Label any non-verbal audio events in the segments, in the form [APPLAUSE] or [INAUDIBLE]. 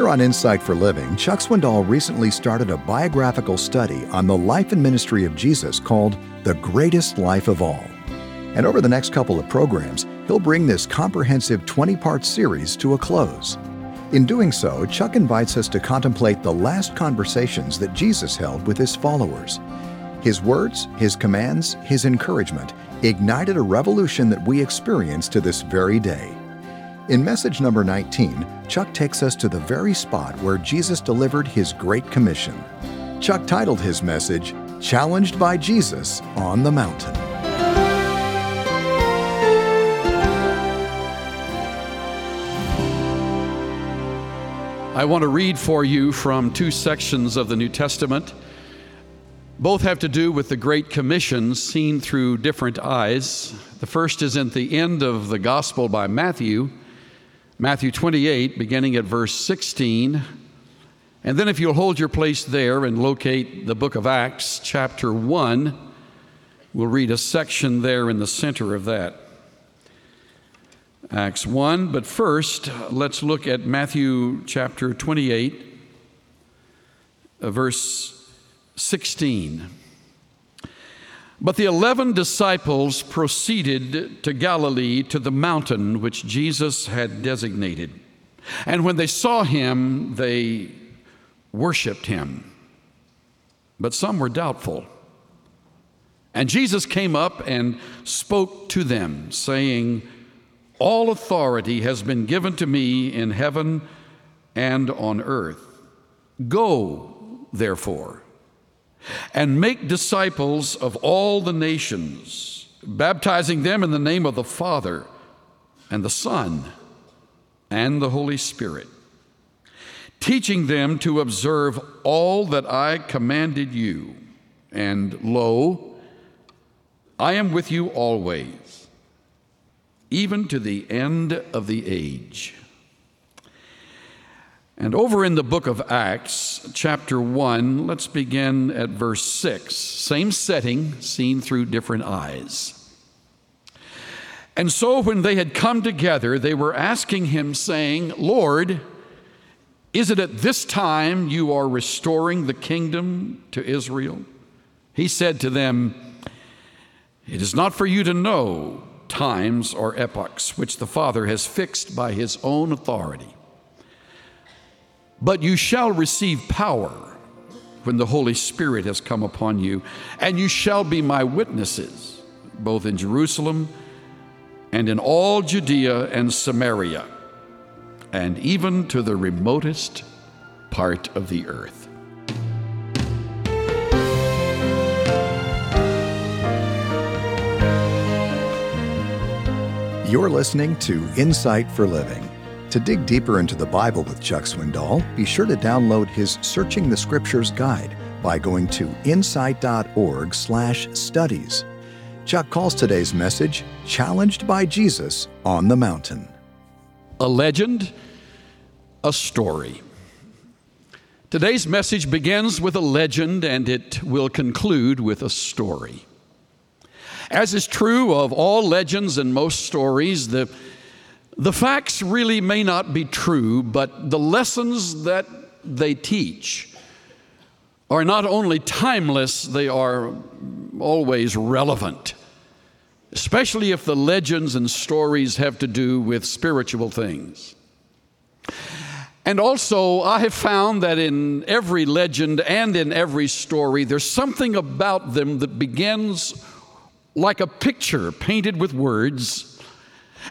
Here on Insight for Living, Chuck Swindoll recently started a biographical study on the life and ministry of Jesus called The Greatest Life of All. And over the next couple of programs, he'll bring this comprehensive 20 part series to a close. In doing so, Chuck invites us to contemplate the last conversations that Jesus held with his followers. His words, his commands, his encouragement ignited a revolution that we experience to this very day. In message number 19, Chuck takes us to the very spot where Jesus delivered his Great Commission. Chuck titled his message, Challenged by Jesus on the Mountain. I want to read for you from two sections of the New Testament. Both have to do with the Great Commission seen through different eyes. The first is at the end of the Gospel by Matthew, Matthew 28, beginning at verse 16. And then, if you'll hold your place there and locate the book of Acts, chapter 1, we'll read a section there in the center of that. Acts 1, but first, let's look at Matthew chapter 28, uh, verse 16. But the eleven disciples proceeded to Galilee to the mountain which Jesus had designated. And when they saw him, they worshiped him. But some were doubtful. And Jesus came up and spoke to them, saying, All authority has been given to me in heaven and on earth. Go, therefore and make disciples of all the nations, baptizing them in the name of the Father and the Son and the Holy Spirit, teaching them to observe all that I commanded you. And lo, I am with you always, even to the end of the age. And over in the book of Acts, chapter 1, let's begin at verse 6. Same setting, seen through different eyes. And so when they had come together, they were asking him, saying, Lord, is it at this time you are restoring the kingdom to Israel? He said to them, It is not for you to know times or epochs which the Father has fixed by his own authority but you shall receive power when the Holy Spirit has come upon you, and you shall be my witnesses, both in Jerusalem and in all Judea and Samaria, and even to the remotest part of the earth. You're listening to Insight for Living. To dig deeper into the Bible with Chuck Swindoll, be sure to download his Searching the Scriptures guide by going to insight.org/studies. Chuck calls today's message Challenged by Jesus on the Mountain. A legend, a story. Today's message begins with a legend and it will conclude with a story. As is true of all legends and most stories, the the facts really may not be true, but the lessons that they teach are not only timeless, they are always relevant, especially if the legends and stories have to do with spiritual things. And also, I have found that in every legend and in every story, there's something about them that begins like a picture painted with words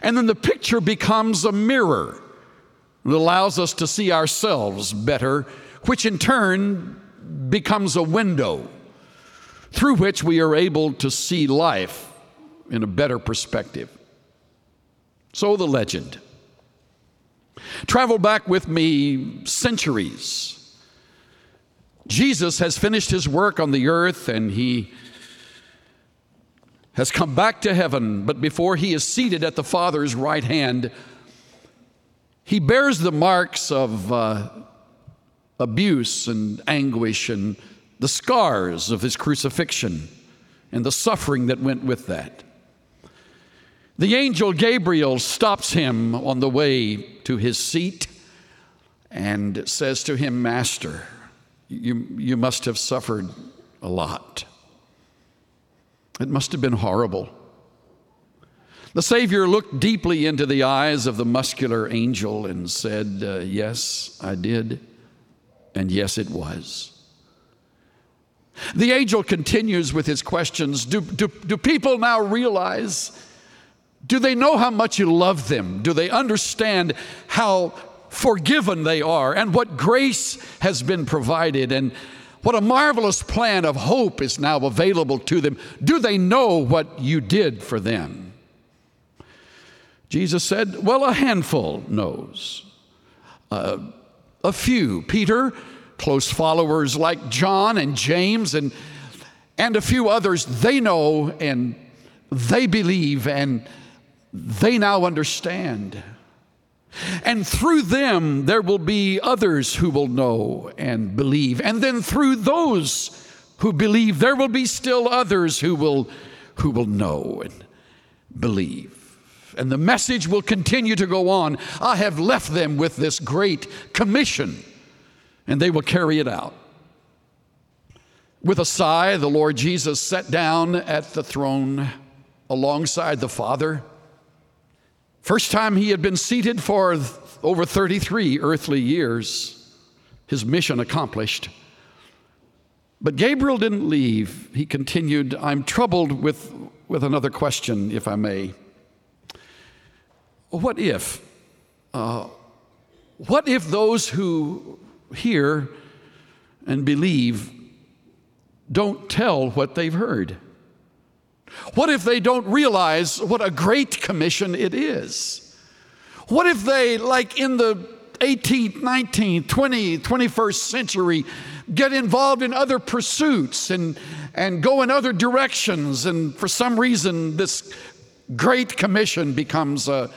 and then the picture becomes a mirror that allows us to see ourselves better, which in turn becomes a window through which we are able to see life in a better perspective. So the legend. Travel back with me centuries. Jesus has finished his work on the earth and he has come back to heaven, but before he is seated at the Father's right hand, he bears the marks of uh, abuse and anguish and the scars of his crucifixion and the suffering that went with that. The angel Gabriel stops him on the way to his seat and says to him, Master, you, you must have suffered a lot. It must have been horrible. The Savior looked deeply into the eyes of the muscular angel and said, uh, Yes, I did, and yes, it was. The angel continues with his questions do, do, do people now realize? Do they know how much you love them? Do they understand how forgiven they are and what grace has been provided and what a marvelous plan of hope is now available to them? Do they know what you did for them? Jesus said, Well, a handful knows. Uh, a few. Peter, close followers like John and James and, and a few others, they know and they believe and they now understand. And through them, there will be others who will know and believe. And then through those who believe, there will be still others who will, who will know and believe. And the message will continue to go on. I have left them with this great commission and they will carry it out. With a sigh, the Lord Jesus sat down at the throne alongside the Father. First time he had been seated for over 33 earthly years, his mission accomplished. But Gabriel didn't leave. He continued, I'm troubled with, with another question, if I may. What if? Uh, what if those who hear and believe don't tell what they've heard? What if they don't realize what a great commission it is? What if they, like in the 18th, 19th, 20th, 21st century, get involved in other pursuits and, and go in other directions, and for some reason, this great commission becomes a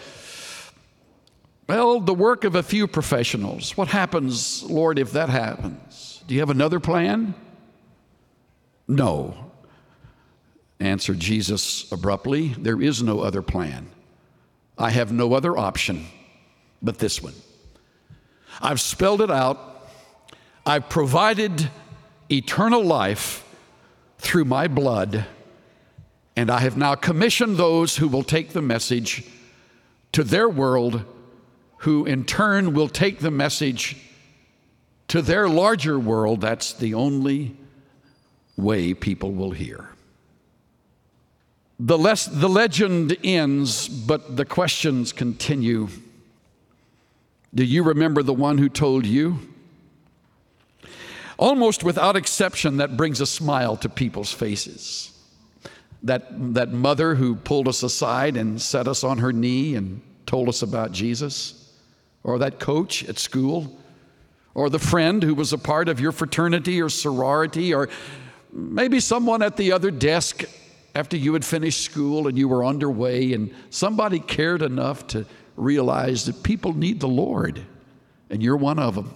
well, the work of a few professionals. What happens, Lord, if that happens? Do you have another plan? No. Answered Jesus abruptly, There is no other plan. I have no other option but this one. I've spelled it out. I've provided eternal life through my blood, and I have now commissioned those who will take the message to their world who in turn will take the message to their larger world. That's the only way people will hear. The, less, the legend ends, but the questions continue. Do you remember the one who told you? Almost without exception, that brings a smile to people's faces. That, that mother who pulled us aside and set us on her knee and told us about Jesus or that coach at school, or the friend who was a part of your fraternity or sorority, or maybe someone at the other desk after you had finished school and you were underway, and somebody cared enough to realize that people need the Lord, and you're one of them.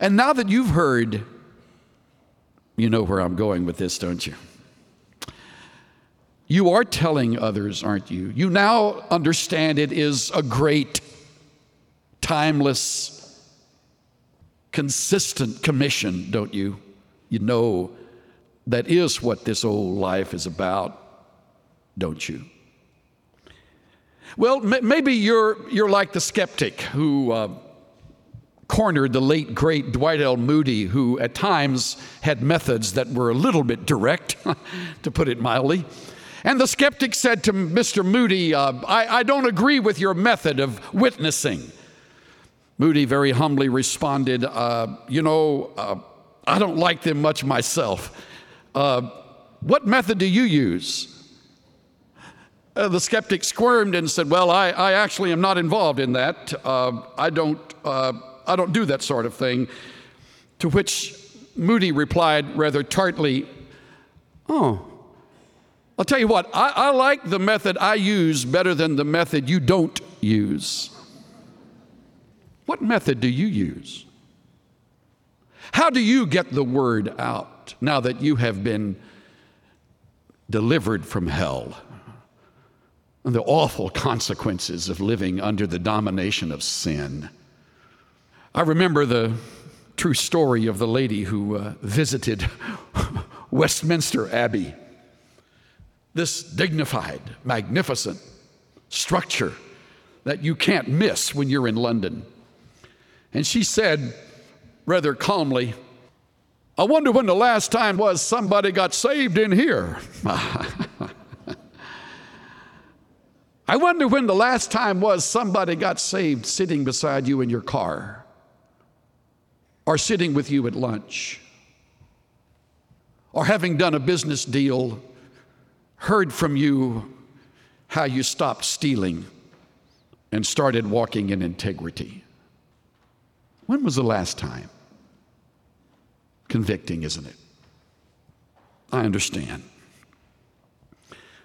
And now that you've heard, you know where I'm going with this, don't you? You are telling others, aren't you? You now understand it is a great timeless, consistent commission, don't you? You know that is what this old life is about, don't you? Well, maybe you're, you're like the skeptic who uh, cornered the late, great Dwight L. Moody, who at times had methods that were a little bit direct, [LAUGHS] to put it mildly. And the skeptic said to Mr. Moody, uh, I, I don't agree with your method of witnessing. Moody very humbly responded, uh, You know, uh, I don't like them much myself. Uh, what method do you use? Uh, the skeptic squirmed and said, Well, I, I, actually am not involved in that. Uh, I, don't, uh, I don't do that sort of thing. To which Moody replied rather tartly, Oh, I'll tell you what, I, I like the method I use better than the method you don't use. What method do you use? How do you get the word out now that you have been delivered from hell and the awful consequences of living under the domination of sin? I remember the true story of the lady who uh, visited [LAUGHS] Westminster Abbey. This dignified, magnificent structure that you can't miss when you're in London. And she said, rather calmly, I wonder when the last time was somebody got saved in here. [LAUGHS] I wonder when the last time was somebody got saved sitting beside you in your car or sitting with you at lunch or having done a business deal, heard from you how you stopped stealing and started walking in integrity. When was the last time? Convicting, isn't it? I understand.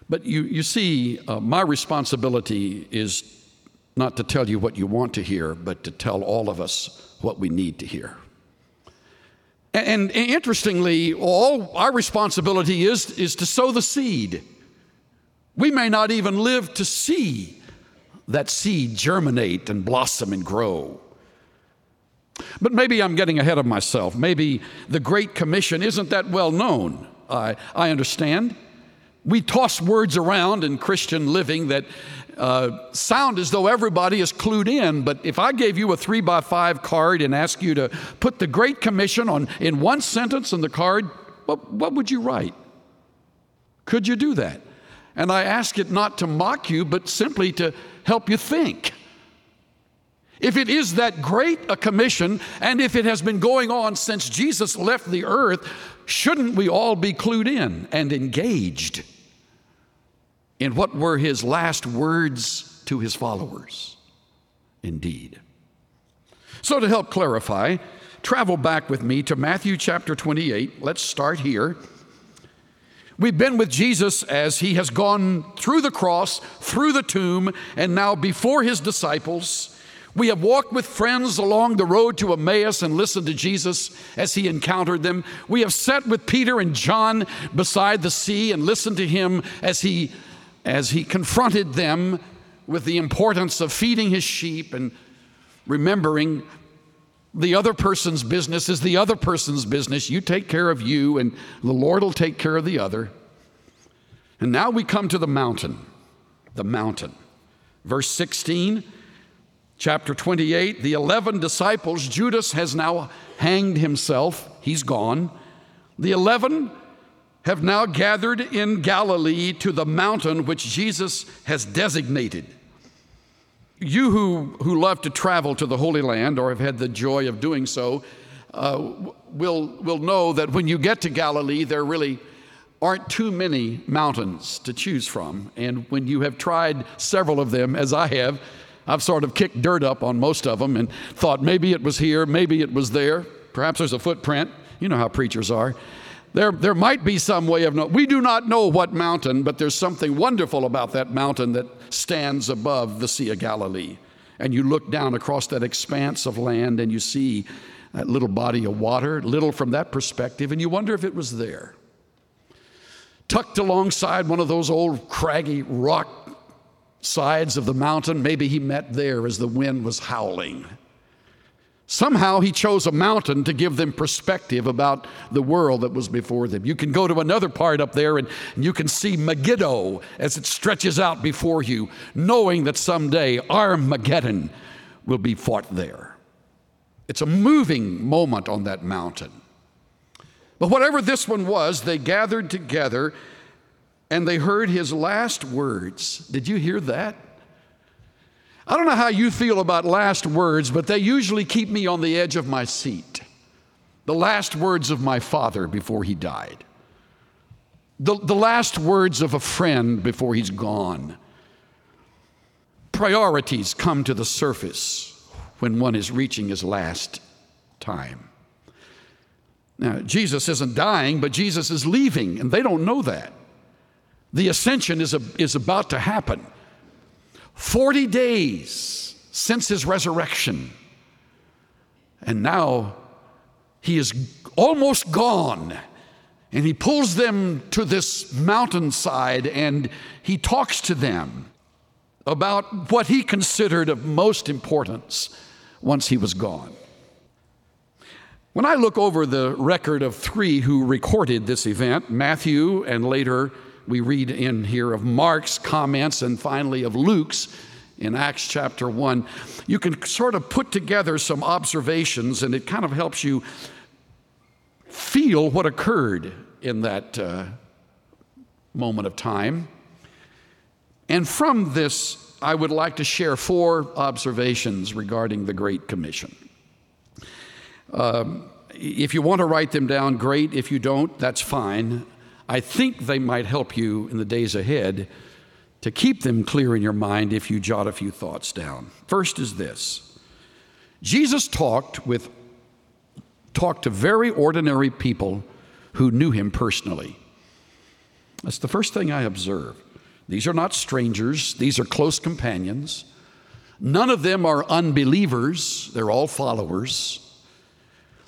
But you, you see, uh, my responsibility is not to tell you what you want to hear, but to tell all of us what we need to hear. And, and interestingly, all our responsibility is, is to sow the seed. We may not even live to see that seed germinate and blossom and grow. But maybe I'm getting ahead of myself. Maybe the Great Commission isn't that well known. I, I understand. We toss words around in Christian living that uh, sound as though everybody is clued in, but if I gave you a three by five card and asked you to put the Great Commission on in one sentence in the card, what, what would you write? Could you do that? And I ask it not to mock you, but simply to help you think. If it is that great a commission, and if it has been going on since Jesus left the earth, shouldn't we all be clued in and engaged? in what were his last words to his followers. Indeed. So, to help clarify, travel back with me to Matthew chapter 28. Let's start here. We've been with Jesus as he has gone through the cross, through the tomb, and now before his disciples. We have walked with friends along the road to Emmaus and listened to Jesus as he encountered them. We have sat with Peter and John beside the sea and listened to him as he as he confronted them with the importance of feeding his sheep and remembering the other person's business is the other person's business. You take care of you, and the Lord will take care of the other. And now we come to the mountain. The mountain. Verse 16, chapter 28 the 11 disciples, Judas has now hanged himself, he's gone. The 11 have now gathered in Galilee to the mountain which Jesus has designated. You who, who love to travel to the Holy Land or have had the joy of doing so uh, will, will know that when you get to Galilee, there really aren't too many mountains to choose from. And when you have tried several of them, as I have, I've sort of kicked dirt up on most of them and thought maybe it was here, maybe it was there. Perhaps there's a footprint. You know how preachers are. There, there might be some way of knowing. We do not know what mountain, but there's something wonderful about that mountain that stands above the Sea of Galilee. And you look down across that expanse of land and you see that little body of water, little from that perspective, and you wonder if it was there. Tucked alongside one of those old craggy rock sides of the mountain, maybe he met there as the wind was howling. Somehow he chose a mountain to give them perspective about the world that was before them. You can go to another part up there and, you can see Megiddo as it stretches out before you, knowing that someday Armageddon will be fought there. It's a moving moment on that mountain. But whatever this one was, they gathered together and they heard his last words. Did you hear that? I don't know how you feel about last words, but they usually keep me on the edge of my seat. The last words of my father before he died, the, the last words of a friend before he's gone. Priorities come to the surface when one is reaching his last time. Now, Jesus isn't dying, but Jesus is leaving, and they don't know that. The ascension is, a, is about to happen. 40 days since his resurrection. And now he is almost gone. And he pulls them to this mountainside and he talks to them about what he considered of most importance once he was gone. When I look over the record of three who recorded this event, Matthew, and later we read in here of Mark's comments, and finally of Luke's in Acts chapter 1, you can sort of put together some observations, and it kind of helps you feel what occurred in that uh, moment of time. And from this, I would like to share four observations regarding the Great Commission. Um, if you want to write them down, great. If you don't, that's fine. I think they might help you in the days ahead to keep them clear in your mind if you jot a few thoughts down. First is this Jesus talked with talked to very ordinary people who knew him personally. That's the first thing I observe. These are not strangers, these are close companions. None of them are unbelievers, they're all followers.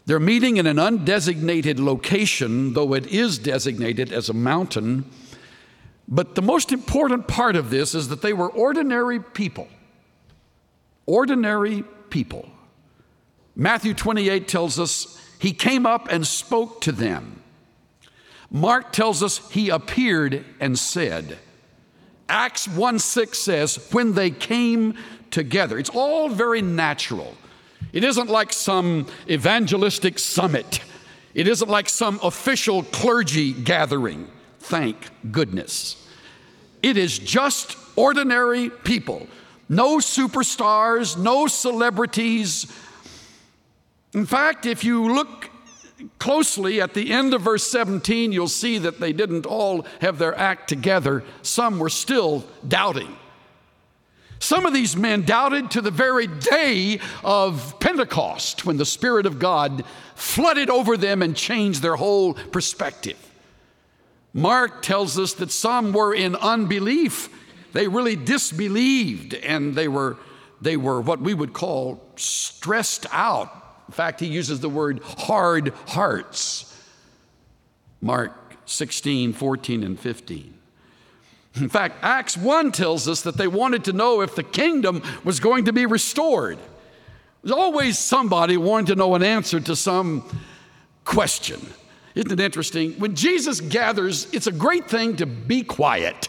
They're meeting in an undesignated location, though it is designated as a mountain. But the most important part of this is that they were ordinary people. Ordinary people. Matthew 28 tells us he came up and spoke to them. Mark tells us he appeared and said. Acts 1 6 says, when they came together. It's all very natural. It isn't like some evangelistic summit. It isn't like some official clergy gathering. Thank goodness. It is just ordinary people. No superstars, no celebrities. In fact, if you look closely at the end of verse 17, you'll see that they didn't all have their act together. Some were still doubting. Some of these men doubted to the very day of Pentecost when the Spirit of God flooded over them and changed their whole perspective. Mark tells us that some were in unbelief. They really disbelieved and they were, they were what we would call stressed out. In fact, he uses the word hard hearts. Mark 16, 14, and 15. In fact, Acts 1 tells us that they wanted to know if the kingdom was going to be restored. There's always somebody wanting to know an answer to some question. Isn't it interesting? When Jesus gathers, it's a great thing to be quiet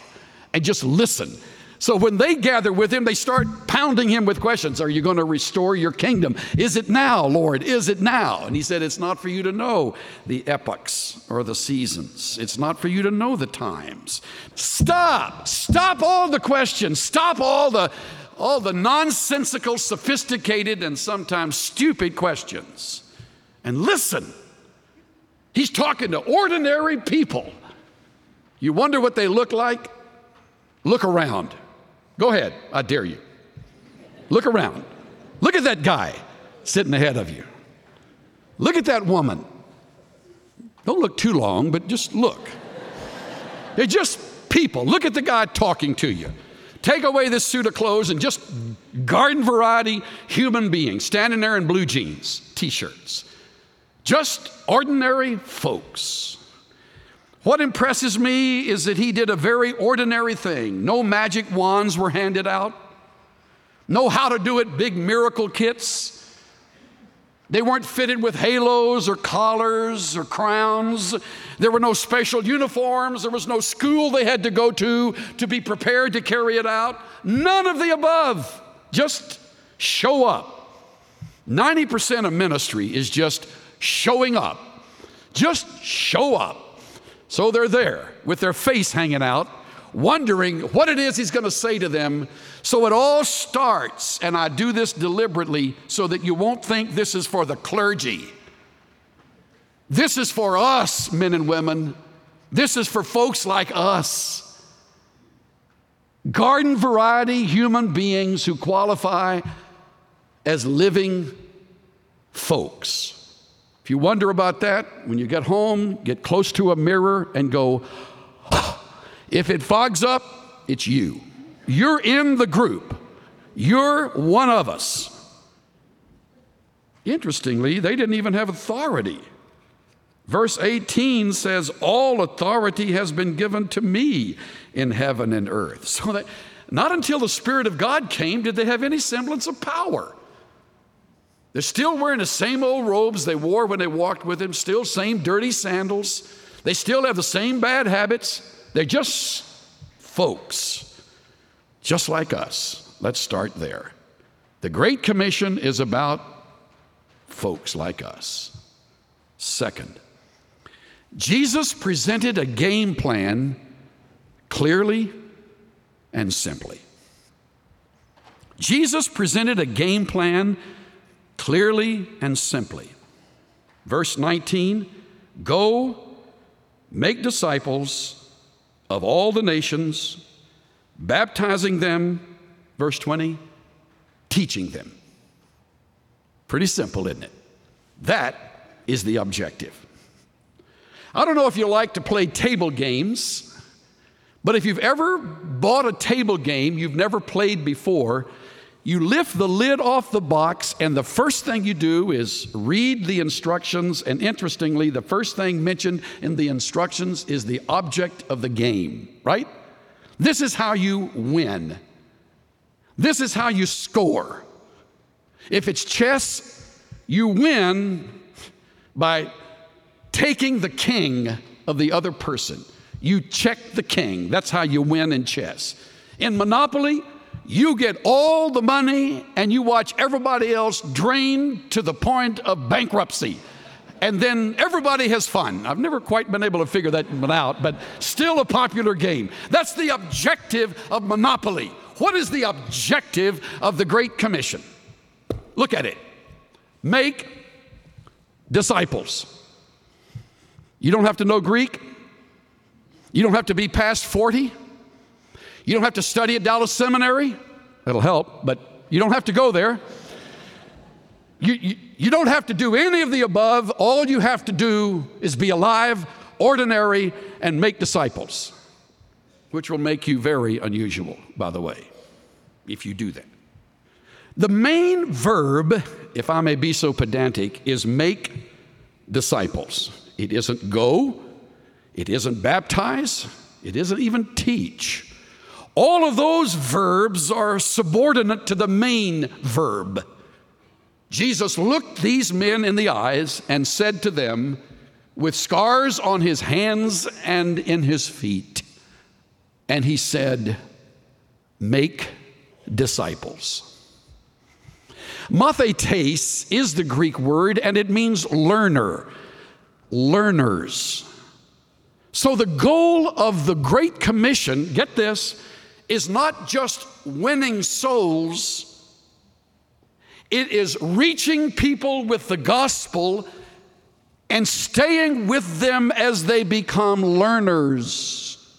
and just listen so when they gather with him, they start pounding him with questions. Are you going to restore your kingdom? Is it now, Lord? Is it now? And he said, It's not for you to know the epochs or the seasons. It's not for you to know the times. Stop. Stop all the questions. Stop all the all the nonsensical, sophisticated, and sometimes stupid questions. And listen. He's talking to ordinary people. You wonder what they look like? Look around. Go ahead, I dare you. Look around. Look at that guy sitting ahead of you. Look at that woman. Don't look too long, but just look. They're just people. Look at the guy talking to you. Take away this suit of clothes and just garden variety human beings standing there in blue jeans, t shirts. Just ordinary folks. What impresses me is that he did a very ordinary thing. No magic wands were handed out, no how to do it big miracle kits. They weren't fitted with halos or collars or crowns. There were no special uniforms. There was no school they had to go to to be prepared to carry it out. None of the above. Just show up. 90% of ministry is just showing up. Just show up. So they're there with their face hanging out, wondering what it is he's going to say to them. So it all starts, and I do this deliberately so that you won't think this is for the clergy. This is for us, men and women. This is for folks like us. Garden variety human beings who qualify as living folks. You wonder about that, when you get home, get close to a mirror and go, if it fogs up, it's you. You're in the group. You're one of us. Interestingly, they didn't even have authority. Verse 18 says, All authority has been given to me in heaven and earth. So that not until the Spirit of God came did they have any semblance of power. They're still wearing the same old robes they wore when they walked with him, still same dirty sandals. They still have the same bad habits. They're just folks, just like us. Let's start there. The Great Commission is about folks like us. Second, Jesus presented a game plan clearly and simply. Jesus presented a game plan clearly and simply. Verse 19 Go make disciples of all the nations, baptizing them, verse 20, teaching them. Pretty simple, isn't it? That is the objective. I don't know if you like to play table games, but if you've ever bought a table game you've never played before, you lift the lid off the box, and the first thing you do is read the instructions. And interestingly, the first thing mentioned in the instructions is the object of the game, right? This is how you win. This is how you score. If it's chess, you win by taking the king of the other person. You check the king. That's how you win in chess. In Monopoly, you get all the money and you watch everybody else drain to the point of bankruptcy. And then everybody has fun. I've never quite been able to figure that one out, but still a popular game. That's the objective of Monopoly. What is the objective of the Great Commission? Look at it make disciples. You don't have to know Greek. You don't have to be past 40. You don't have to study at Dallas Seminary. That'll help, but you don't have to go there. You, you, you, don't have to do any of the above. All you have to do is be alive, ordinary, and make disciples, which will make you very unusual, by the way, if you do that. The main verb, if I may be so pedantic, is make disciples. It isn't go, it isn't baptize, it isn't even teach. All of those verbs are subordinate to the main verb. Jesus looked these men in the eyes and said to them, with scars on his hands and in his feet, and he said, Make disciples. Mathetes is the Greek word, and it means learner, learners. So, the goal of the Great Commission, get this, is not just winning souls, it is reaching people with the gospel and staying with them as they become learners,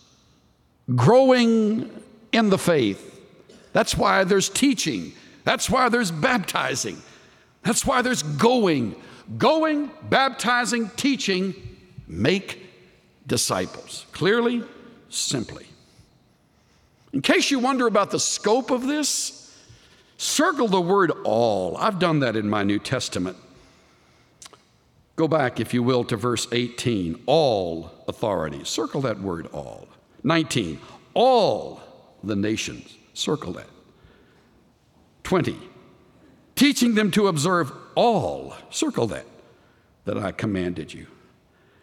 growing in the faith. That's why there's teaching, that's why there's baptizing, that's why there's going. Going, baptizing, teaching, make disciples. Clearly, simply. In case you wonder about the scope of this, circle the word all. I've done that in my New Testament. Go back, if you will, to verse 18. All authority. Circle that word all. 19. All the nations. Circle that. 20. Teaching them to observe all. Circle that. That I commanded you.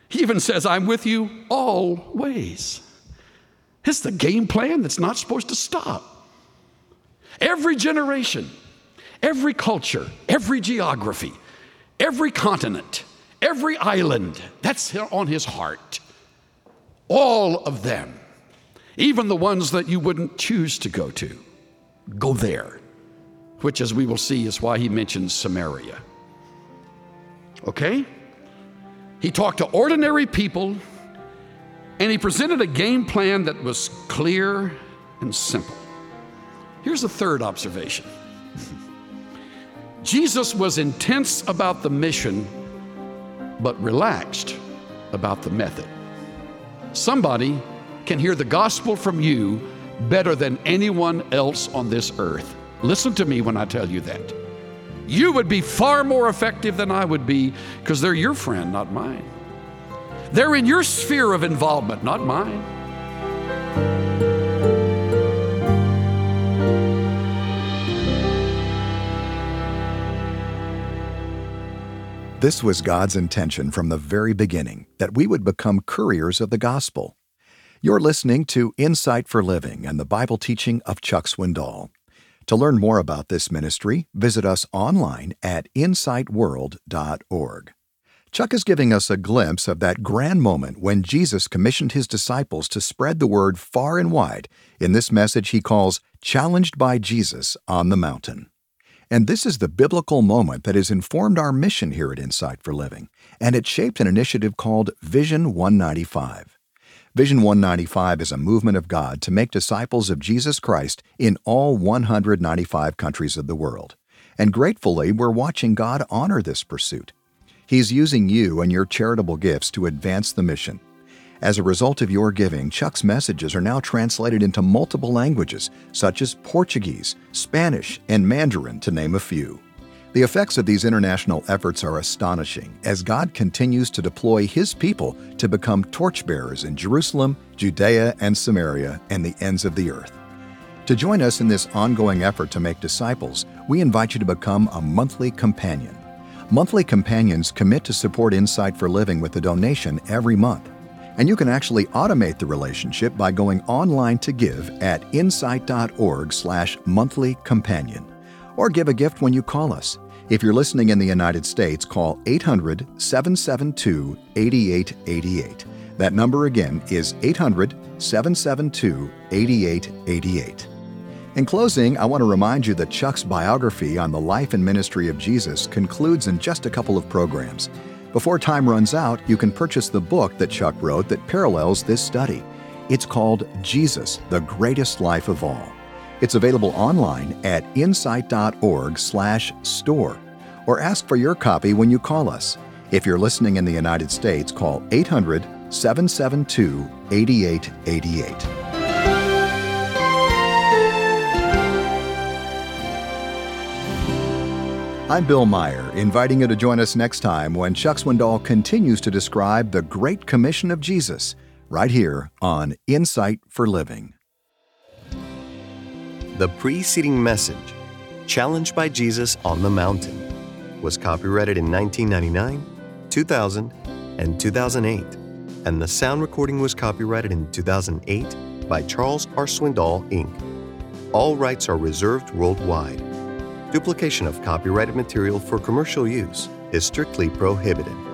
He even says, I'm with you always. It's the game plan that's not supposed to stop. Every generation, every culture, every geography, every continent, every island, that's on his heart. All of them, even the ones that you wouldn't choose to go to, go there, which, as we will see, is why he mentions Samaria. Okay? He talked to ordinary people and he presented a game plan that was clear and simple. Here's the third observation [LAUGHS] Jesus was intense about the mission, but relaxed about the method. Somebody can hear the gospel from you better than anyone else on this earth. Listen to me when I tell you that. You would be far more effective than I would be because they're your friend, not mine. They're in your sphere of involvement, not mine. This was God's intention from the very beginning that we would become couriers of the gospel. You're listening to Insight for Living and the Bible teaching of Chuck Swindoll. To learn more about this ministry, visit us online at insightworld.org. Chuck is giving us a glimpse of that grand moment when Jesus commissioned his disciples to spread the word far and wide in this message he calls Challenged by Jesus on the Mountain. And this is the biblical moment that has informed our mission here at Insight for Living, and it shaped an initiative called Vision 195. Vision 195 is a movement of God to make disciples of Jesus Christ in all 195 countries of the world. And gratefully, we're watching God honor this pursuit. He's using you and your charitable gifts to advance the mission. As a result of your giving, Chuck's messages are now translated into multiple languages, such as Portuguese, Spanish, and Mandarin, to name a few. The effects of these international efforts are astonishing as God continues to deploy His people to become torchbearers in Jerusalem, Judea, and Samaria, and the ends of the earth. To join us in this ongoing effort to make disciples, we invite you to become a monthly companion. Monthly companions commit to support Insight for Living with a donation every month. And you can actually automate the relationship by going online to give at insight.org slash monthly companion. Or give a gift when you call us. If you're listening in the United States, call 800 772 8888. That number again is 800 772 8888. In closing, I want to remind you that Chuck's biography on the life and ministry of Jesus concludes in just a couple of programs. Before time runs out, you can purchase the book that Chuck wrote that parallels this study. It's called Jesus, the Greatest Life of All. It's available online at insight.org/store or ask for your copy when you call us. If you're listening in the United States, call 800 772 8888. I'm Bill Meyer, inviting you to join us next time when Chuck Swindoll continues to describe the Great Commission of Jesus, right here on Insight for Living. The preceding message, Challenged by Jesus on the Mountain, was copyrighted in 1999, 2000, and 2008, and the sound recording was copyrighted in 2008 by Charles R. Swindoll, Inc. All rights are reserved worldwide. Duplication of copyrighted material for commercial use is strictly prohibited.